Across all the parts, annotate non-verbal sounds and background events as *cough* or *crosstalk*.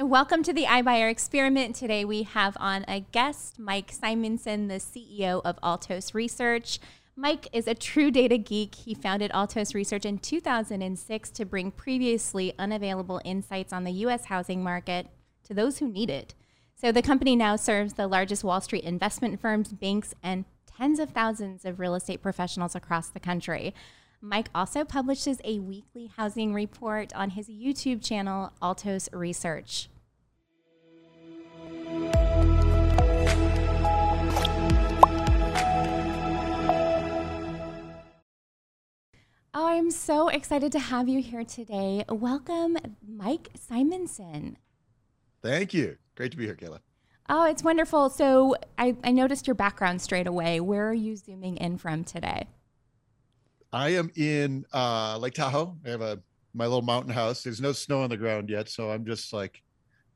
Welcome to the iBuyer Experiment. Today we have on a guest, Mike Simonsen, the CEO of Altos Research. Mike is a true data geek. He founded Altos Research in 2006 to bring previously unavailable insights on the U.S. housing market to those who need it. So the company now serves the largest Wall Street investment firms, banks, and tens of thousands of real estate professionals across the country. Mike also publishes a weekly housing report on his YouTube channel, Altos Research. Oh, I'm so excited to have you here today. Welcome, Mike Simonsen. Thank you. Great to be here, Kayla. Oh, it's wonderful. So I, I noticed your background straight away. Where are you zooming in from today? I am in uh, Lake Tahoe. I have a my little mountain house. There's no snow on the ground yet, so I'm just like,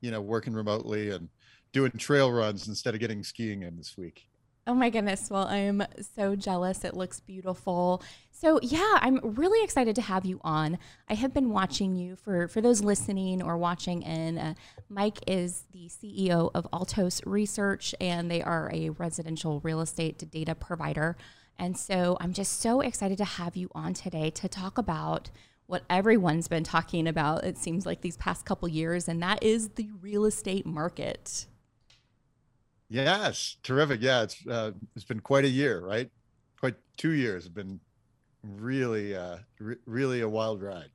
you know, working remotely and doing trail runs instead of getting skiing in this week. Oh my goodness. Well, I'm so jealous. It looks beautiful. So, yeah, I'm really excited to have you on. I have been watching you for for those listening or watching in. Uh, Mike is the CEO of Altos Research and they are a residential real estate data provider. And so I'm just so excited to have you on today to talk about what everyone's been talking about, it seems like these past couple years, and that is the real estate market. Yes, terrific. Yeah, it's uh, it's been quite a year, right? Quite two years. It's been really, uh, re- really a wild ride.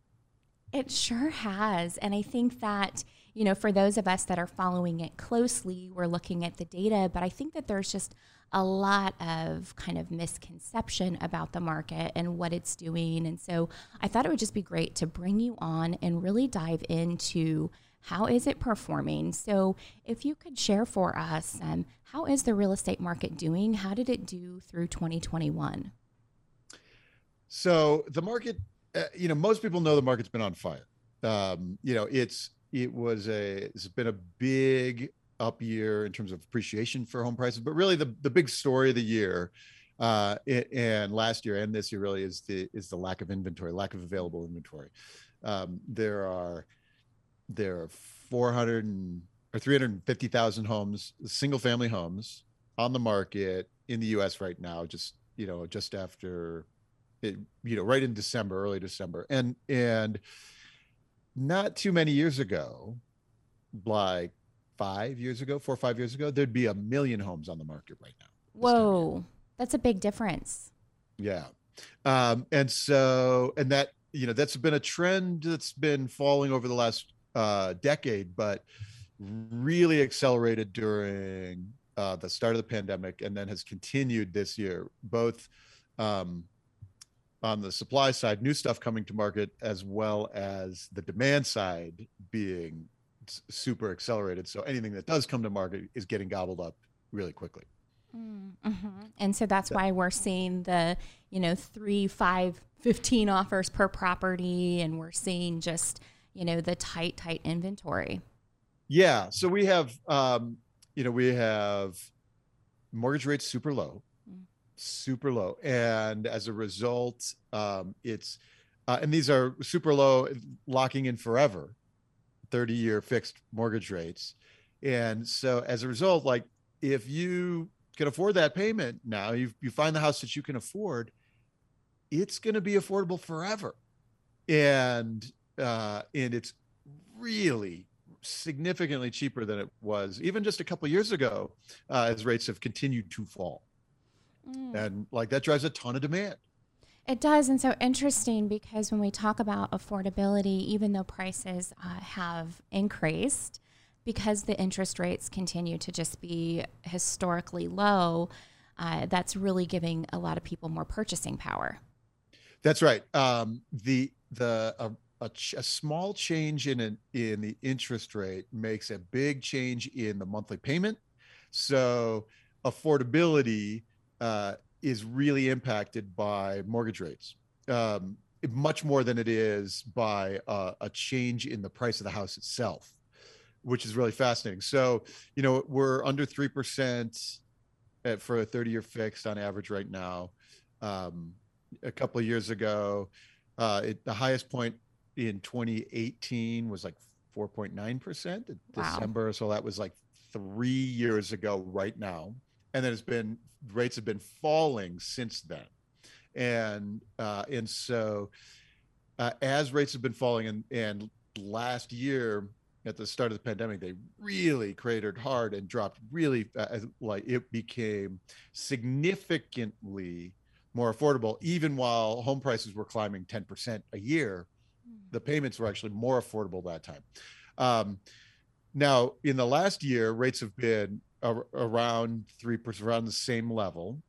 It sure has, and I think that you know, for those of us that are following it closely, we're looking at the data, but I think that there's just a lot of kind of misconception about the market and what it's doing. And so I thought it would just be great to bring you on and really dive into how is it performing. So if you could share for us, um, how is the real estate market doing? How did it do through 2021? So the market, uh, you know, most people know the market's been on fire. Um, you know, it's it was a it's been a big up year in terms of appreciation for home prices. But really, the the big story of the year, uh, it, and last year and this year really is the is the lack of inventory, lack of available inventory. Um, there are there are 400 and, or 350,000 homes, single family homes on the market in the U.S. right now. Just you know, just after it, you know, right in December, early December, and and not too many years ago, like five years ago, four or five years ago, there'd be a million homes on the market right now. Whoa, that's a big difference. Yeah. Um, and so, and that, you know, that's been a trend that's been falling over the last uh, decade, but really accelerated during uh, the start of the pandemic and then has continued this year, both um, on the supply side, new stuff coming to market, as well as the demand side being super accelerated. So anything that does come to market is getting gobbled up really quickly. Mm-hmm. And so that's why we're seeing the, you know, three, five, 15 offers per property. And we're seeing just, you know, the tight, tight inventory. Yeah. So we have, um, you know, we have mortgage rates super low, mm. super low. And as a result, um, it's, uh, and these are super low, locking in forever. 30 year fixed mortgage rates. And so as a result, like if you can afford that payment now, you you find the house that you can afford, it's going to be affordable forever. And uh, and it's really significantly cheaper than it was even just a couple years ago uh, as rates have continued to fall. Mm. And like that drives a ton of demand. It does. And so interesting because when we talk about affordability, even though prices uh, have increased, because the interest rates continue to just be historically low, uh, that's really giving a lot of people more purchasing power. That's right. Um, the the a, a, ch- a, small change in an, in the interest rate makes a big change in the monthly payment. So affordability uh, is really impacted by mortgage rates um, much more than it is by uh, a change in the price of the house itself which is really fascinating so you know we're under 3% at, for a 30 year fixed on average right now um, a couple of years ago uh, it, the highest point in 2018 was like 4.9% in Wow. December. So that was like three years ago right now. And then it's been rates have been falling since then. And uh, and so uh, as rates have been falling and and last year at the start of the pandemic they really cratered hard and dropped really uh, like it became significantly more affordable even while home prices were climbing 10% a year the payments were actually more affordable that time. Um, now, in the last year, rates have been ar- around three percent, around the same level,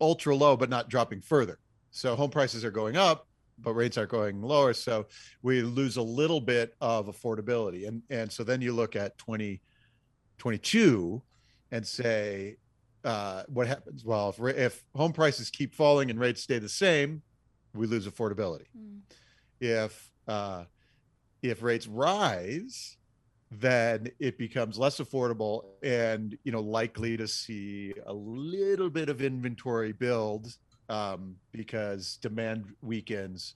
ultra low, but not dropping further. So home prices are going up, but rates are going lower. So we lose a little bit of affordability, and and so then you look at twenty twenty two, and say, uh, what happens? Well, if if home prices keep falling and rates stay the same, we lose affordability Mm. if uh, if rates rise, then it becomes less affordable and you know likely to see a little bit of inventory build um, because demand weakens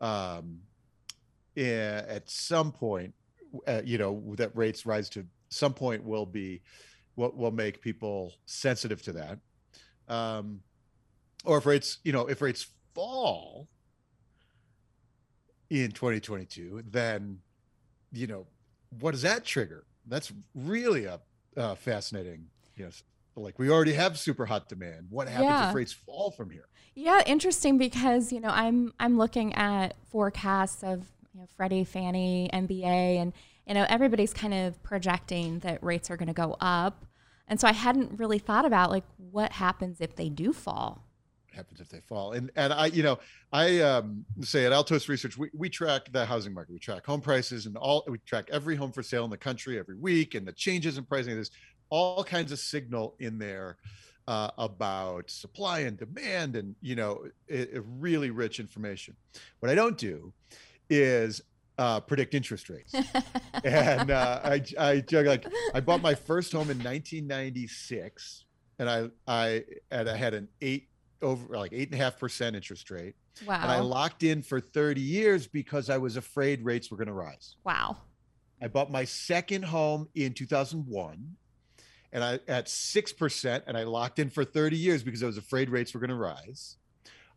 um, eh, at some point. Uh, you know that rates rise to some point will be what will make people sensitive to that. Um, or if rates, you know, if rates fall, in 2022, then you know what does that trigger? That's really a uh, fascinating. Yes, like we already have super hot demand. What happens Yeah. if rates fall from here? Yeah, interesting because you know I'm I'm looking at forecasts of you know Freddie, Fannie, MBA, and you know everybody's kind of projecting that rates are going to go up, and so I hadn't really thought about like what happens if they do fall. Happens if they fall? And and I, you know, I um, say at Altos Research, we, we track the housing market. We track home prices and all. We track every home for sale in the country every week and the changes in pricing. There's all kinds of signal in there uh, about supply and demand, and you know, it, it really rich information. What I don't do is uh, predict interest rates. *laughs* and uh, I, I joke like I bought my first home in 1996, and I, I, and I had an eight over like eight and a half percent interest rate, Wow. and I locked in for 30 years because I was afraid rates were going to rise. wow. I bought my second home in 2001, and I at six percent, and I locked in for 30 years because I was afraid rates were going to rise.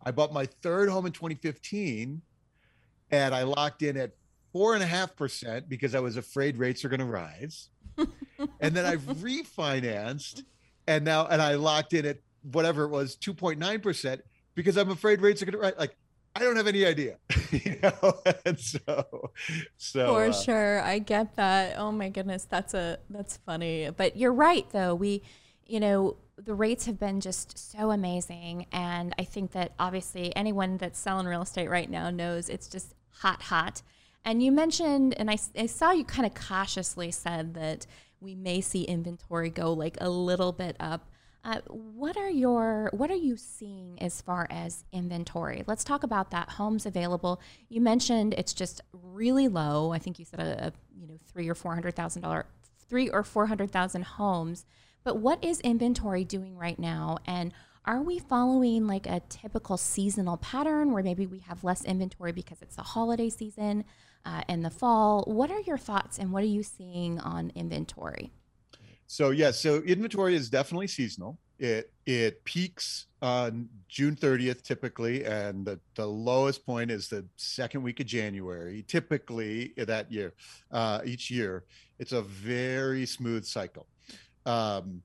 I bought my third home in 2015, and I locked in at four and a half percent because I was afraid rates are going to rise. *laughs* and then I've refinanced, and now and I locked in at whatever it was, 2.9 percent because I'm afraid rates are going to rise. Like I don't have any idea, *laughs* you know. *laughs* And so, so For uh, sure. I get that. Oh my goodness, that's a that's funny. But you're right though. We you know, the rates have been just so amazing and I think that obviously anyone that's selling real estate right now knows it's just hot hot. And you mentioned and I, I saw you kind of cautiously said that we may see inventory go like a little bit up. Uh, what are your what are you seeing as far as inventory? Let's talk about that. Homes available. You mentioned it's just really low. I think you said a, a you know three or four hundred thousand dollar three or four hundred thousand homes. But what is inventory doing right now? And are we following like a typical seasonal pattern where maybe we have less inventory because it's the holiday season uh, the fall? What are your thoughts and what are you seeing on inventory? So yeah, so inventory is definitely seasonal. It it peaks on June 30th typically, and the, the lowest point is the second week of January. Typically that year, uh, each year, it's a very smooth cycle. Um,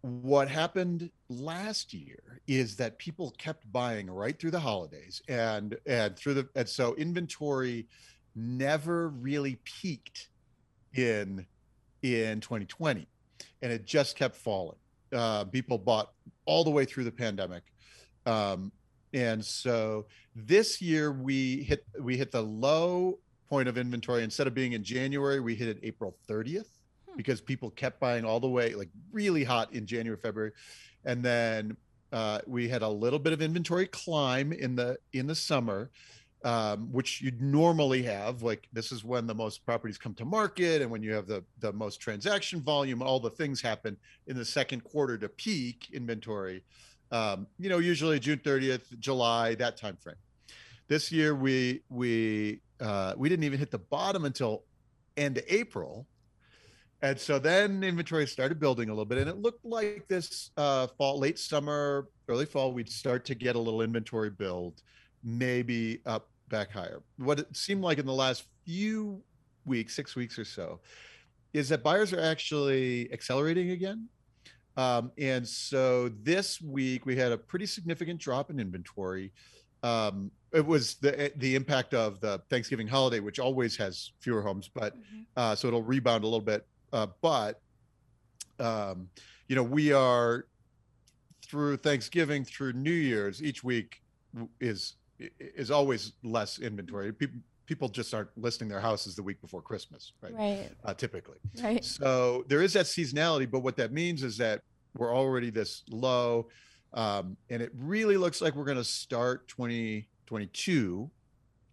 what happened last year is that people kept buying right through the holidays and and through the and so inventory never really peaked in in 2020 and it just kept falling. Uh, people bought all the way through the pandemic. Um, and so this year we hit we hit the low point of inventory. Instead of being in january we hit it april 30th Hmm. because people kept buying all the way like really hot in january february. And then uh, we had a little bit of inventory climb in the in the summer um, which you'd normally have like this is when the most properties come to market and when you have the the most transaction volume all the things happen in the second quarter to peak inventory um, you know usually june 30th july that time frame this year we we uh, we didn't even hit the bottom until end of April. And so then inventory started building a little bit, and it looked like this uh, fall, late summer, early fall, we'd start to get a little inventory build, maybe up back higher. What it seemed like in the last few weeks, six weeks or so, is that buyers are actually accelerating again. Um, and so this week we had a pretty significant drop in inventory. Um, it was the the impact of the Thanksgiving holiday, which always has fewer homes, but mm-hmm. uh, so it'll rebound a little bit. Uh, but um, you know, we are through Thanksgiving through New Year's each week is is always less inventory. People people just aren't listing their houses the week before Christmas, right? Right. Uh, typically. Right. So there is that seasonality, but what that means is that we're already this low, um, and it really looks like we're going to start 2022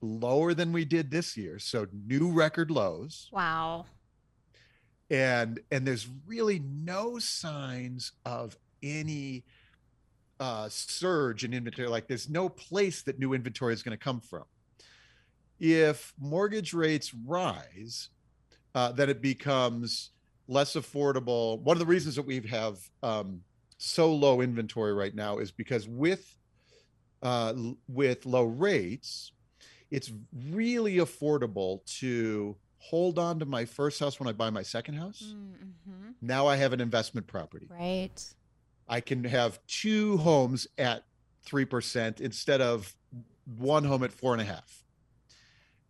lower than we did this year. So new record lows. Wow. And and there's really no signs of any uh, surge in inventory. Like there's no place that new inventory is going to come from if mortgage rates rise, uh, then it becomes less affordable. One of the reasons that we have um, so low inventory right now is because with uh, with low rates, it's really affordable to hold on to my first house when I buy my second house. Mm-hmm. Now I have an investment property. Right. I can have two homes at three percent instead of one home at four and a half.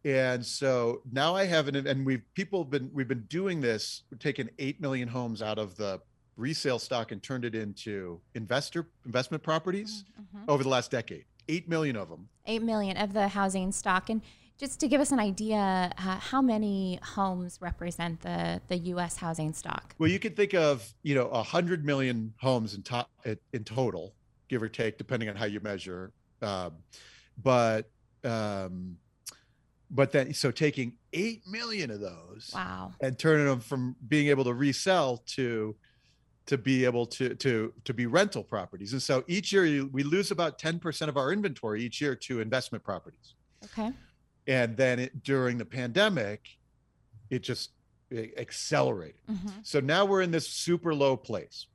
And so now i have an and we've people have been we've been doing this we've taken 8 million homes out of the resale stock and turned it into investor investment properties mm-hmm. over the last decade. 8 million of them. 8 million of the housing stock. And just to give us an idea uh, how many homes represent the the us housing stock? Well you could think of you know 100 million homes in top in total give or take depending on how you measure. Um, but um, but then so taking 8 million of those wow. and turning them from being able to resell to to be able to to to be rental properties. And so each year we lose about 10% of our inventory each year to investment properties. Okay and then it, during the pandemic it just it accelerated mm-hmm. so now we're in this super low place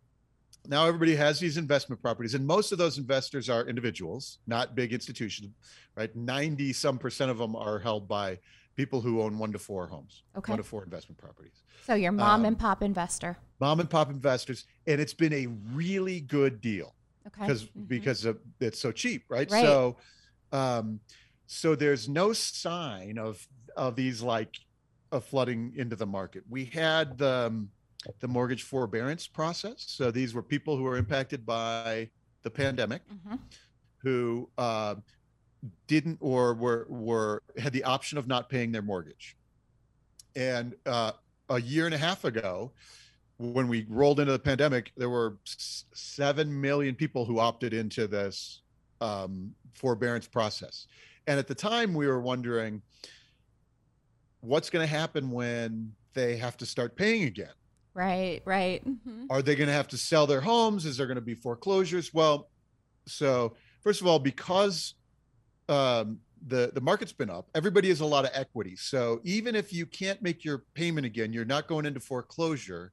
now everybody has these investment properties and most of those investors are individuals not big institutions right 90 some percent of them are held by people who own one to four homes okay. one to four investment properties so your mom um, and pop investor mom and pop investors and it's been a really good deal okay because mm-hmm. because of, it's so cheap right? right so um so there's no sign of of these like of flooding into the market we had the um, the mortgage forbearance process. So these were people who were impacted by the pandemic, mm-hmm. who uh, didn't or were were had the option of not paying their mortgage. And uh, a year and a half ago, when we rolled into the pandemic, there were seven million people who opted into this um, forbearance process. And at the time, we were wondering what's going to happen when they have to start paying again Right, right. Mm-hmm. Are they going to have to sell their homes? Is there going to be foreclosures? Well, so first of all, because um, the the market's been up, everybody has a lot of equity. So even if you can't make your payment again, you're not going into foreclosure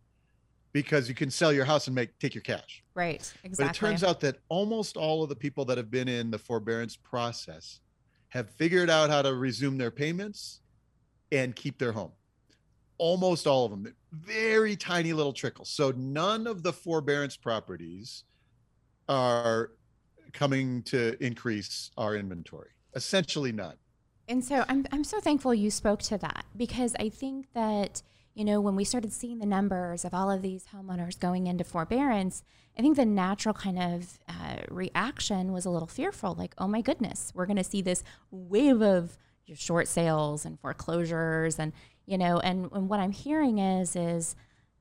because you can sell your house and make take your cash. Right, exactly. But it turns out that almost all of the people that have been in the forbearance process have figured out how to resume their payments and keep their home. Almost all of them. Very tiny little trickles. So none of the forbearance properties are coming to increase our inventory. Essentially none. And so I'm, I'm so thankful you spoke to that because i think that you know when we started seeing the numbers of all of these homeowners going into forbearance i think the natural kind of uh, reaction was a little fearful like oh my goodness we're going to see this wave of short sales and foreclosures and you know and, and what i'm hearing is is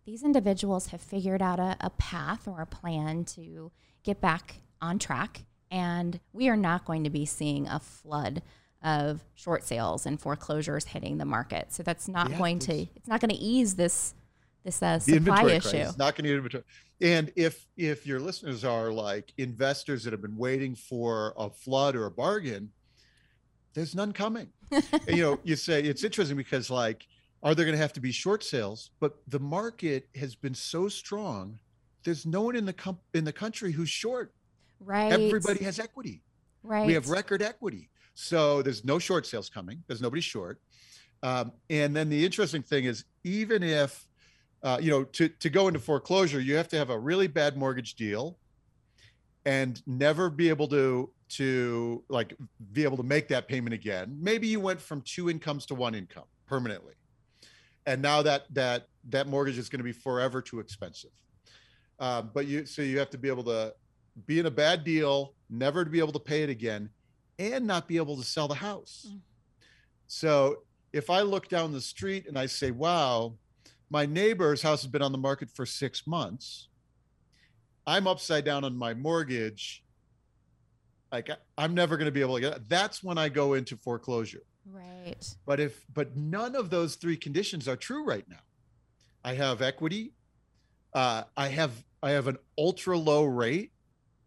these individuals have figured out a, a path or a plan to get back on track and we are not going to be seeing a flood of short sales and foreclosures hitting the market so that's not yeah, going to it's not going to ease this this uh, supply issue it's not going to inventory and if if your listeners are like investors that have been waiting for a flood or a bargain there's none coming *laughs* you know you say it's interesting because like are there going to have to be short sales? But the market has been so strong. There's no one in the com- in the country who's short. Right. Everybody has equity. Right. We have record equity. So there's no short sales coming. There's nobody short. Um, and then the interesting thing is, even if uh, you know to to go into foreclosure, you have to have a really bad mortgage deal, and never be able to to like be able to make that payment again. Maybe you went from two incomes to one income permanently, and now that that that mortgage is going to be forever too expensive. Um, but you so you have to be able to be in a bad deal, never to be able to pay it again, and not be able to sell the house. Mm. So if I look down the street and I say, wow, my neighbor's house has been on the market for six months, I'm upside down on my mortgage. Like I'm never going to be able to get that's when I go into foreclosure. Right. But if but none of those three conditions are true right now. I have equity. Uh, I have I have an ultra low rate.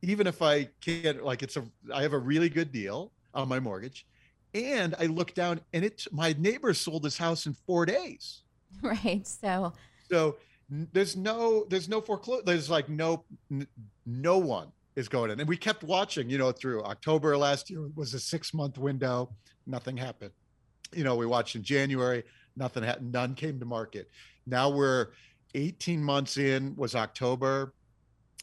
Even if I can't like it's a I have a really good deal on my mortgage and I look down and it my neighbor sold his house in four days. *laughs* Right. So so there's no there's no foreclosure. There's like no n- no one is going in, and we kept watching. You know, through October last year was a six month window. Nothing happened. You know, we watched in January. Nothing happened. None came to market. Now we're 18 months in. Was October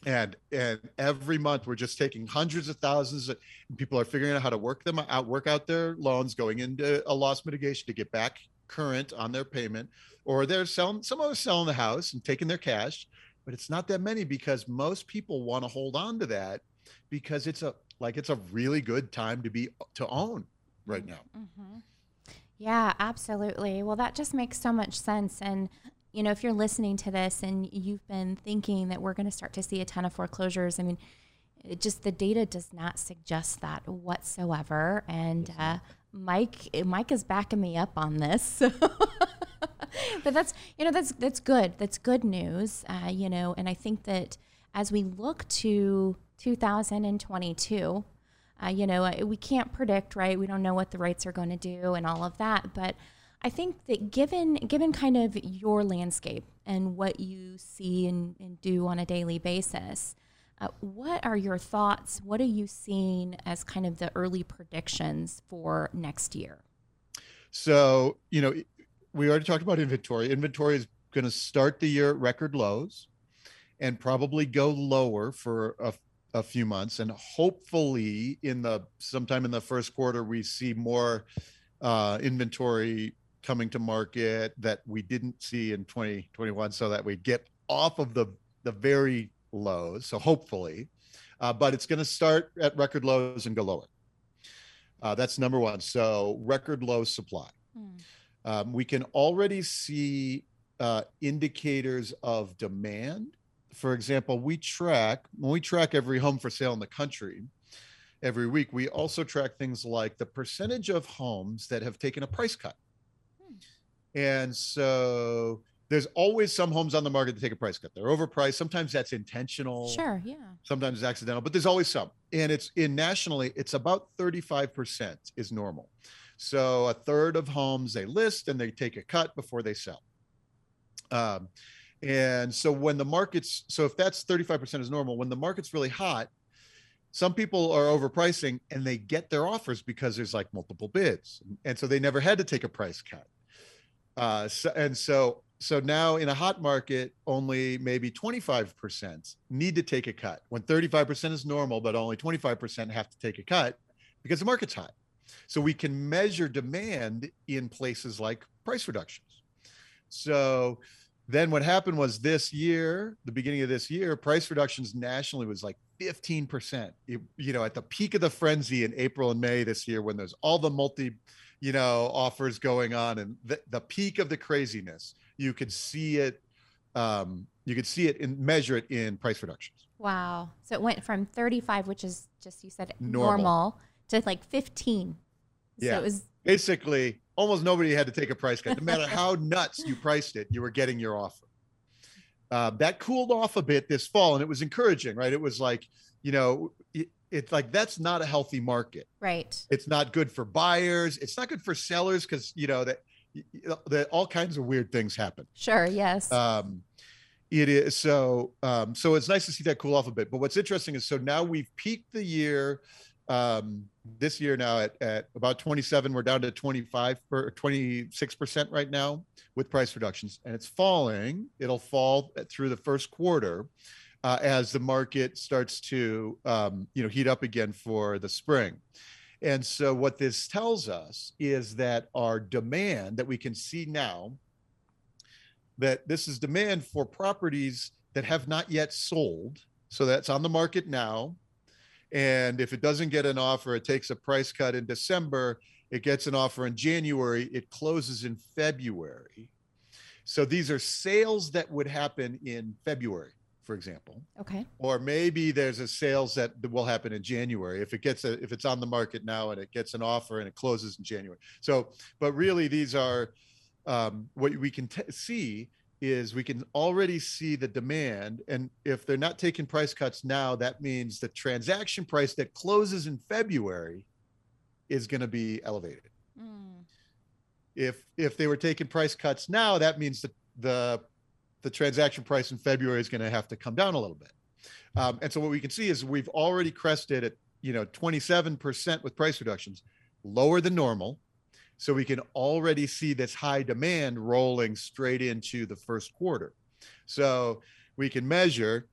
and and every month we're just taking hundreds of thousands of, people are figuring out how to work them out work out their loans going into a loss mitigation to get back current on their payment. Or they're selling some are selling the house and taking their cash but it's not that many because most people want to hold on to that because it's a like it's a really good time to be to own right now. Mm-hmm. yeah absolutely. Well that just makes so much sense. And you know, if you're listening to this and you've been thinking that we're going to start to see a ton of foreclosures, I mean, it just the data does not suggest that whatsoever. And uh, Mike, Mike is backing me up on this. *laughs* but that's you know that's that's good. That's good news. Uh, you know, and I think that as we look to 2022. Uh, you know, uh, we can't predict, right? We don't know what the rates are going to do and all of that. But I think that given given kind of your landscape and what you see and, and do on a daily basis, uh, what are your thoughts? What are you seeing as kind of the early predictions for next year? So, you know, we already talked about inventory. Inventory is going to start the year at record lows and probably go lower for a, a few months. And hopefully, in the sometime in the first quarter, we see more uh, inventory coming to market that we didn't see in 2021 so that we get off of the the very lows so hopefully uh, but it's going to start at record lows and go lower. Uh, that's number one so record low supply. Mm. um, we can already see uh, indicators of demand. For example we track when we track every home for sale in the country every week we also track things like the percentage of homes that have taken a price cut and so there's always some homes on the market that take a price cut. They're overpriced. Sometimes that's intentional. Sure, yeah. Sometimes it's accidental, but there's always some. And it's in nationally, it's about 35% is normal. So a third of homes they list and they take a cut before they sell. Um, and so when the market's so if that's 35% is normal, when the market's really hot, some people are overpricing and they get their offers because there's like multiple bids. And so they never had to take a price cut. Uh, so, and so so now in a hot market, only maybe 25% need to take a cut when 35% is normal, but only 25% have to take a cut because the market's hot. So we can measure demand in places like price reductions. So then what happened was this year, the beginning of this year, price reductions nationally was like 15%. It, you know, at the peak of the frenzy in April and May this year, when there's all the multi you know offers going on and the, the peak of the craziness you could see it um, you could see it and measure it in price reductions. Wow. So it went from 35 which is just you said normal, normal to like 15 yeah. so it was basically almost nobody had to take a price cut. No matter how nuts you priced it you were getting your offer. Uh, that cooled off a bit this fall and it was encouraging right? It was like you know it's like that's not a healthy market right it's not good for buyers it's not good for sellers because you know that that all kinds of weird things happen. Sure. Yes. Um, it is so um, so it's nice to see that cool off a bit. But what's interesting is so now we've peaked the year um, this year now at, at about 27. We're down to 25 or 26 percent right now with price reductions, and it's falling. It'll fall through the first quarter uh, as the market starts to um, you know heat up again for the spring. And so what this tells us is that our demand that we can see now that this is demand for properties that have not yet sold. So that's on the market now. And if it doesn't get an offer, it takes a price cut in December, it gets an offer in January, it closes in February. So these are sales that would happen in February, for example. Okay. Or maybe there's a sales that will happen in January if it gets a if it's on the market now and it gets an offer and it closes in January. So, but really these are um, what we can t- see is we can already see the demand and if they're not taking price cuts now that means the transaction price that closes in february is going to be elevated mm. if if they were taking price cuts now that means that the the transaction price in february is going to have to come down a little bit. Um, and so what we can see is we've already crested at you know 27% with price reductions lower than normal. So we can already see this high demand rolling straight into the first quarter. So we can measure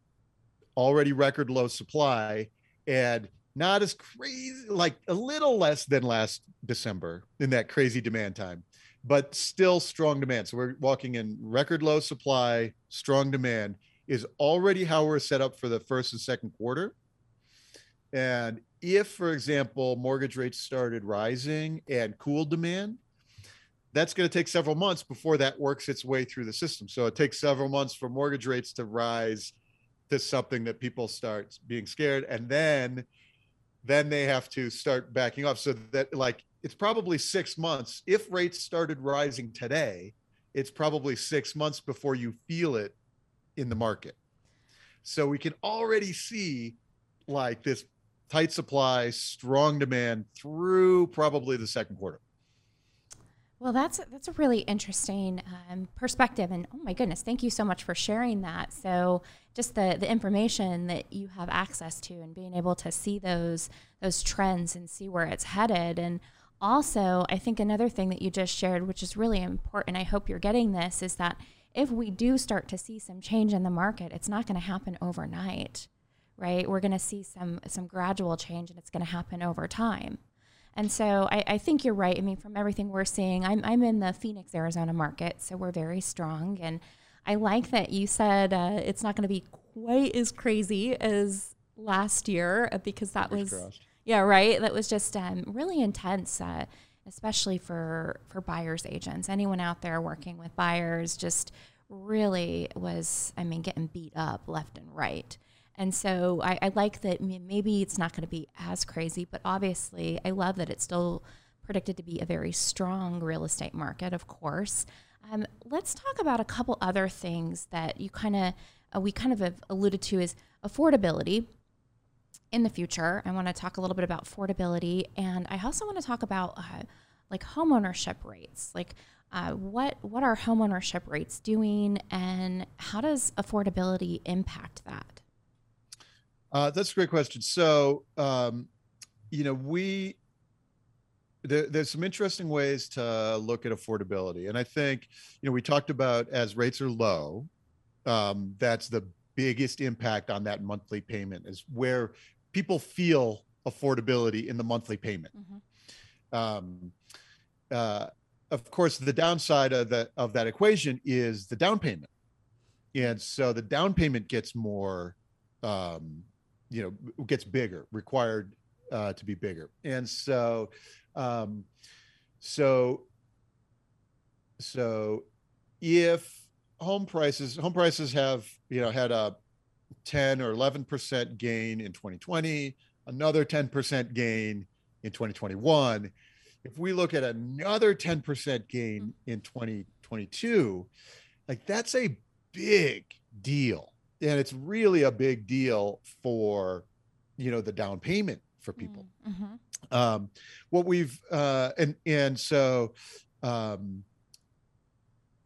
already record low supply and not as crazy, like a little less than last December in that crazy demand time, but still strong demand. So we're walking in record low supply, strong demand is already how we're set up for the first and second quarter. And if, for example, mortgage rates started rising and cooled demand, that's going to take several months before that works its way through the system. So it takes several months for mortgage rates to rise to something that people start being scared, and then then they have to start backing off. So that like it's probably six months. If rates started rising today, it's probably six months before you feel it in the market. So we can already see like this tight supply, strong demand through probably the second quarter. Well, that's that's a really interesting um, perspective, and oh my goodness, thank you so much for sharing that. So, just the the information that you have access to, and being able to see those those trends and see where it's headed, and also, I think another thing that you just shared, which is really important, I hope you're getting this, is that if we do start to see some change in the market, it's not going to happen overnight right? We're going to see some some gradual change, and it's going to happen over time. And so I, I, think you're right. I mean, from everything we're seeing, I'm I'm in the Phoenix, Arizona market, so we're very strong. And I like that you said uh, it's not going to be quite as crazy as last year uh, because that was crossed. Yeah right. That was just um, really intense. Uh, especially for for buyers agents anyone out there working with buyers just really was i mean getting beat up left and right and so I, I like that maybe it's not going to be as crazy, but obviously I love that it's still predicted to be a very strong real estate market, of course. Um, let's talk about a couple other things that you kind of uh, we kind of have alluded to is affordability in the future. I want to talk a little bit about affordability, and I also want to talk about uh, like homeownership rates, like uh, what what are homeownership rates doing, and how does affordability impact that? Uh, that's a great question. So, um, you know, we there, there's some interesting ways to look at affordability, and I think you know we talked about as rates are low, um, that's the biggest impact on that monthly payment is where people feel affordability in the monthly payment. Mm-hmm. Um, uh, of course, the downside of that of that equation is the down payment, and so the down payment gets more um, you know gets bigger required uh, to be bigger and so um, so so if home prices home prices have you know had a 10 or 11 percent gain in 2020 another 10 percent gain in 2021 if we look at another 10 percent gain in 2022 like that's a big deal. And it's really a big deal for you know the down payment for people. mm, mm-hmm. um, what we've uh, and and so um,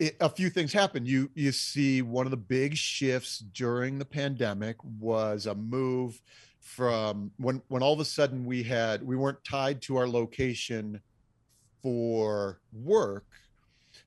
it, a few things happen. You you see one of the big shifts during the pandemic was a move from when when all of a sudden we had we weren't tied to our location for work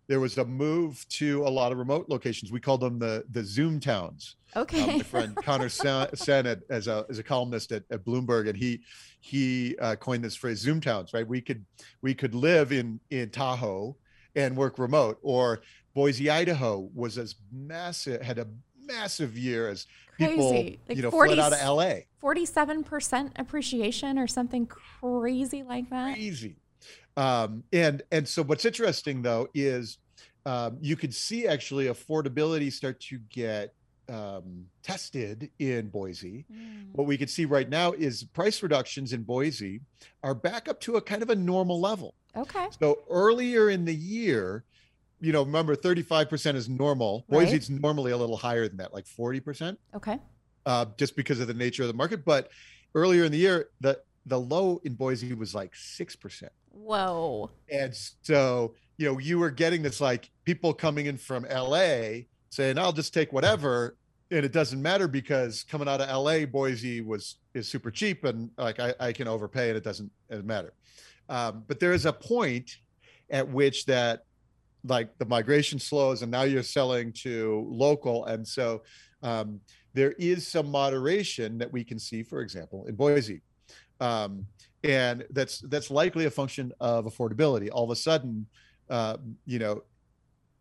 there was a move to a lot of remote locations. We called them the the Zoom towns. Okay. Um, my friend Conor Sen as a as a columnist at, at Bloomberg, and he he uh, coined this phrase Zoom towns. Right? We could we could live in in Tahoe and work remote, or Boise, Idaho was as massive had a massive year as Crazy. people like you know 40, fled out of LA. Forty seven percent appreciation or something crazy like that. Crazy um, and and so what's interesting though is um, you could see actually affordability start to get um, tested in Boise. Mm. What we can see right now is price reductions in Boise are back up to a kind of a normal level. Okay. So earlier in the year, you know, remember 35% is normal. Right. Boise's normally a little higher than that, like 40%. Okay. Uh, just because of the nature of the market. But earlier in the year, the the low in Boise was like 6%. Whoa. And so, you know, you were getting this like people coming in from LA saying, I'll just take whatever. And it doesn't matter because coming out of LA, Boise was is super cheap and like I, I can overpay and it doesn't, it doesn't matter. Um, but there is a point at which that like the migration slows and now you're selling to local. And so um, there is some moderation that we can see, for example, in Boise. Um, and that's that's likely a function of affordability all of a sudden uh, you know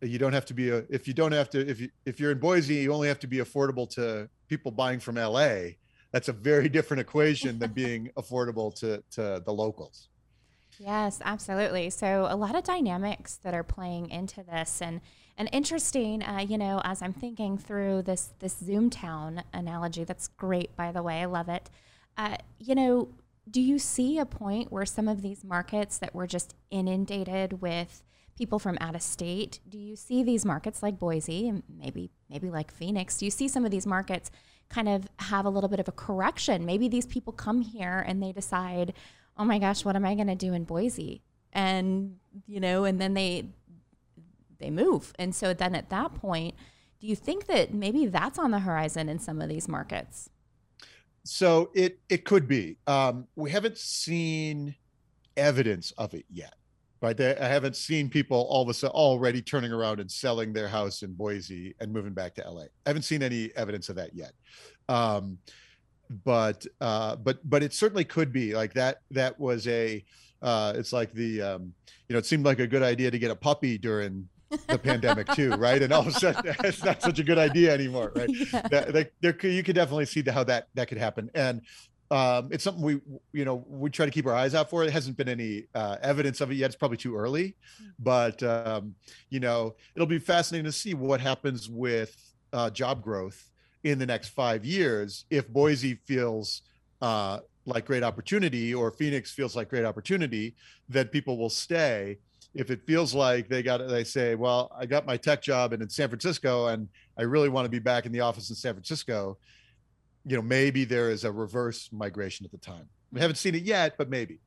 you don't have to be a if you don't have to if you if you're in boise you only have to be affordable to people buying from la that's a very different equation than being *laughs* affordable to to the locals yes absolutely. So a lot of dynamics that are playing into this and and interesting uh, you know as i'm thinking through this this zoom town analogy that's great by the way i love it. Uh, you know do you see a point where some of these markets that were just inundated with people from out of state do you see these markets like boise and maybe maybe like phoenix do you see some of these markets kind of have a little bit of a correction? Maybe these people come here and they decide oh my gosh what am i going to do in boise and you know and then they they move and so then at that point do you think that maybe that's on the horizon in some of these markets so it it could be. Um, we haven't seen evidence of it yet, right? I haven't seen people all of a sudden already turning around and selling their house in Boise and moving back to LA. I haven't seen any evidence of that yet. Um, but uh, but but it certainly could be like that. That was a. Uh, it's like the um, you know it seemed like a good idea to get a puppy during the pandemic too, *laughs* right? And all of a sudden, *laughs* it's not such a good idea anymore, right? *laughs* Yeah. That, that, there, you could definitely see the, how that that could happen, and um, it's something we, you know, we try to keep our eyes out for. It hasn't been any uh, evidence of it yet. It's probably too early, hmm. but um, you know, it'll be fascinating to see what happens with uh, job growth in the next five years if Boise feels. Uh, like great opportunity or Phoenix feels like great opportunity, then people will stay. If it feels like they got they say well i got my tech job and in san francisco and i really want to be back in the office in san francisco you know maybe there is a reverse migration at the time. We haven't seen it yet but maybe.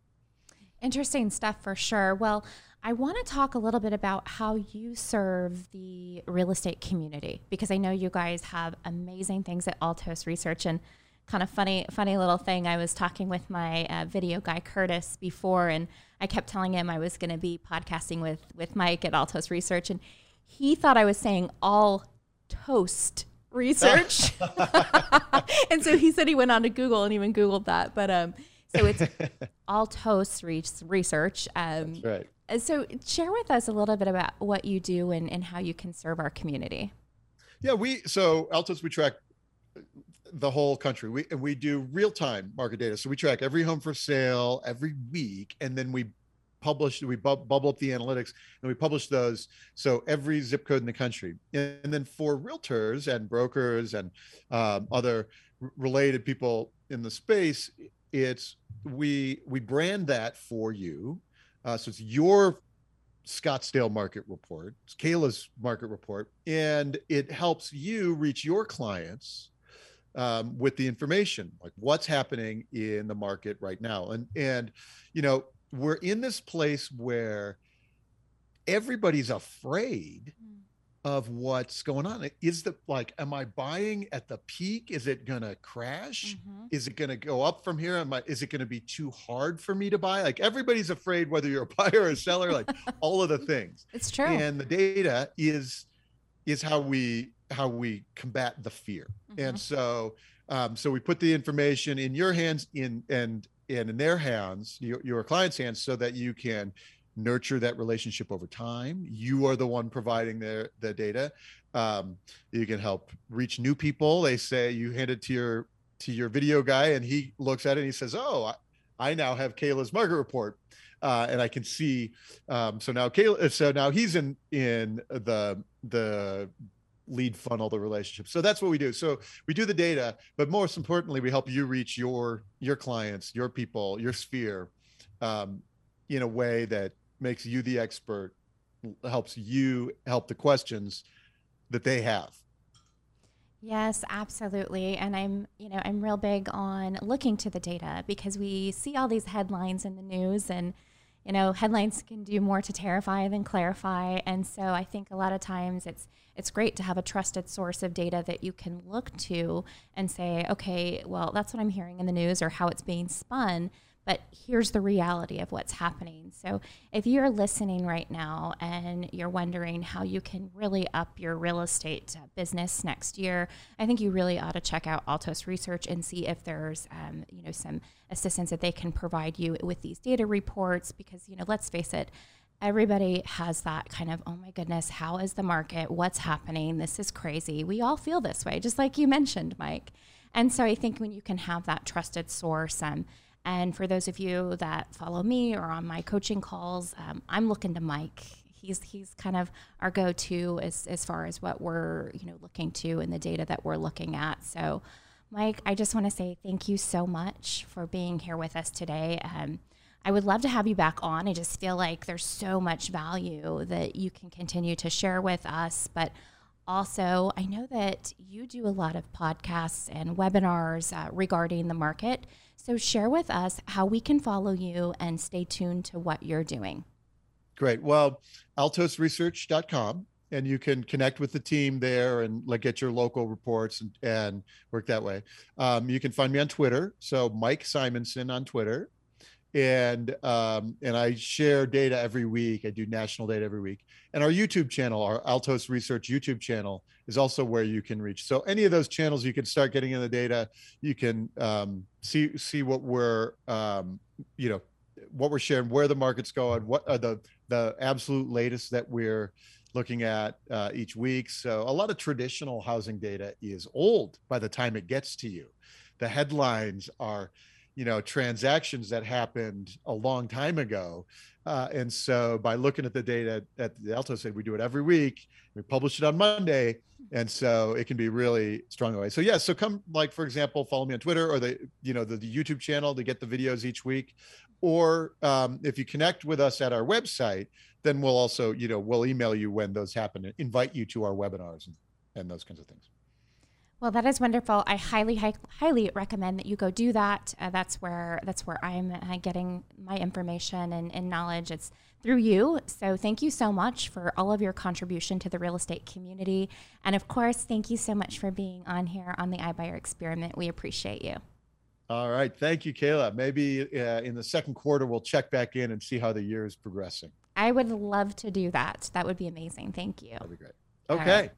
Interesting stuff for sure. Well i want to talk a little bit about how you serve the real estate community because i know you guys have amazing things at altos research. And kind of funny funny little thing i was talking with my uh, video guy curtis before and i kept telling him i was going to be podcasting with with mike at altos research. And he thought i was saying all toast research. *laughs* *laughs* And so he said he went on to google and even googled that. But um so it's *laughs* altos research um That's right so share with us a little bit about what you do and, and how you can serve our community. Yeah we so altos we track the whole country. We and we do real time market data, so we track every home for sale every week, and then we publish we bu- bubble up the analytics and we publish those so every zip code in the country. And, then for realtors and brokers and um, other r- related people in the space it's we we brand that for you uh, so it's your Scottsdale market report, it's Kayla's market report, and it helps you reach your clients um, with the information, like what's happening in the market right now. And and you know, we're in this place where everybody's afraid of what's going on. Is the like, am I buying at the peak? Is it gonna crash? Mm-hmm. Is it gonna go up from here? Am I is it gonna be too hard for me to buy? Like everybody's afraid whether you're a *laughs* buyer or a seller, like *laughs* all of the things. It's true. And the data is is how we how we combat the fear. Mm-hmm. And so um, so we put the information in your hands in and and in their hands, your, your client's hands, so that you can nurture that relationship over time. You are the one providing the, the data. Um, you can help reach new people. They say you hand it to your to your video guy and he looks at it and he says, Oh, I, I now have Kayla's market report. Uh, and I can see. Um, so now Kayla, so now he's in in the the lead funnel the relationship. So that's what we do. So we do the data, but most importantly, we help you reach your your clients, your people, your sphere, um, in a way that makes you the expert, helps you help the questions that they have. Yes, absolutely. And I'm, you know, I'm real big on looking to the data because we see all these headlines in the news and you know, headlines can do more to terrify than clarify. And so I think a lot of times it's it's great to have a trusted source of data that you can look to and say, okay, well, that's what I'm hearing in the news or how it's being spun but here's the reality of what's happening. So, if you're listening right now and you're wondering how you can really up your real estate business next year, I think you really ought to check out Altos Research and see if there's, um, you know, some assistance that they can provide you with these data reports. Because, you know, let's face it, everybody has that kind of, oh my goodness, how is the market? What's happening? This is crazy. We all feel this way, just like you mentioned, Mike. And so I think when you can have that trusted source, um, and for those of you that follow me or on my coaching calls, um, I'm looking to Mike. He's he's kind of our go-to as as far as what we're you know looking to and the data that we're looking at. So, Mike, I just want to say thank you so much for being here with us today. Um, I would love to have you back on. I just feel like there's so much value that you can continue to share with us, but also, I know that you do a lot of podcasts and webinars uh, regarding the market. So, share with us how we can follow you and stay tuned to what you're doing. Great. Well, altosresearch.com, and you can connect with the team there and like get your local reports and, and work that way. Um, you can find me on Twitter. So, Mike Simonsen on Twitter and um, and I share data every week. I do national data every week, and our YouTube channel, our Altos Research YouTube channel, is also where you can reach. So any of those channels, you can start getting in the data. You can um, see see what we're um, you know what we're sharing, where the market's going, what are the the absolute latest that we're looking at uh, each week. So a lot of traditional housing data is old by the time it gets to you. The headlines are you know transactions that happened a long time ago uh, and so by looking at the data at the alto said we do it every week we publish it on monday and so it can be really strong away so yeah so come like for example follow me on twitter or the you know the, the youtube channel to get the videos each week. Or um, if you connect with us at our website then we'll also you know we'll email you when those happen and invite you to our webinars and, and those kinds of things well, that is wonderful. I highly, high, highly recommend that you go do that. Uh, that's where that's where I'm uh, getting my information and, and knowledge. It's through you. So thank you so much for all of your contribution to the real estate community, and of course, thank you so much for being on here on the iBuyer Experiment. We appreciate you. All right, thank you, Kayla. Maybe uh, in the second quarter we'll check back in and see how the year is progressing. I would love to do that. That would be amazing. Thank you. That'd be great. Okay.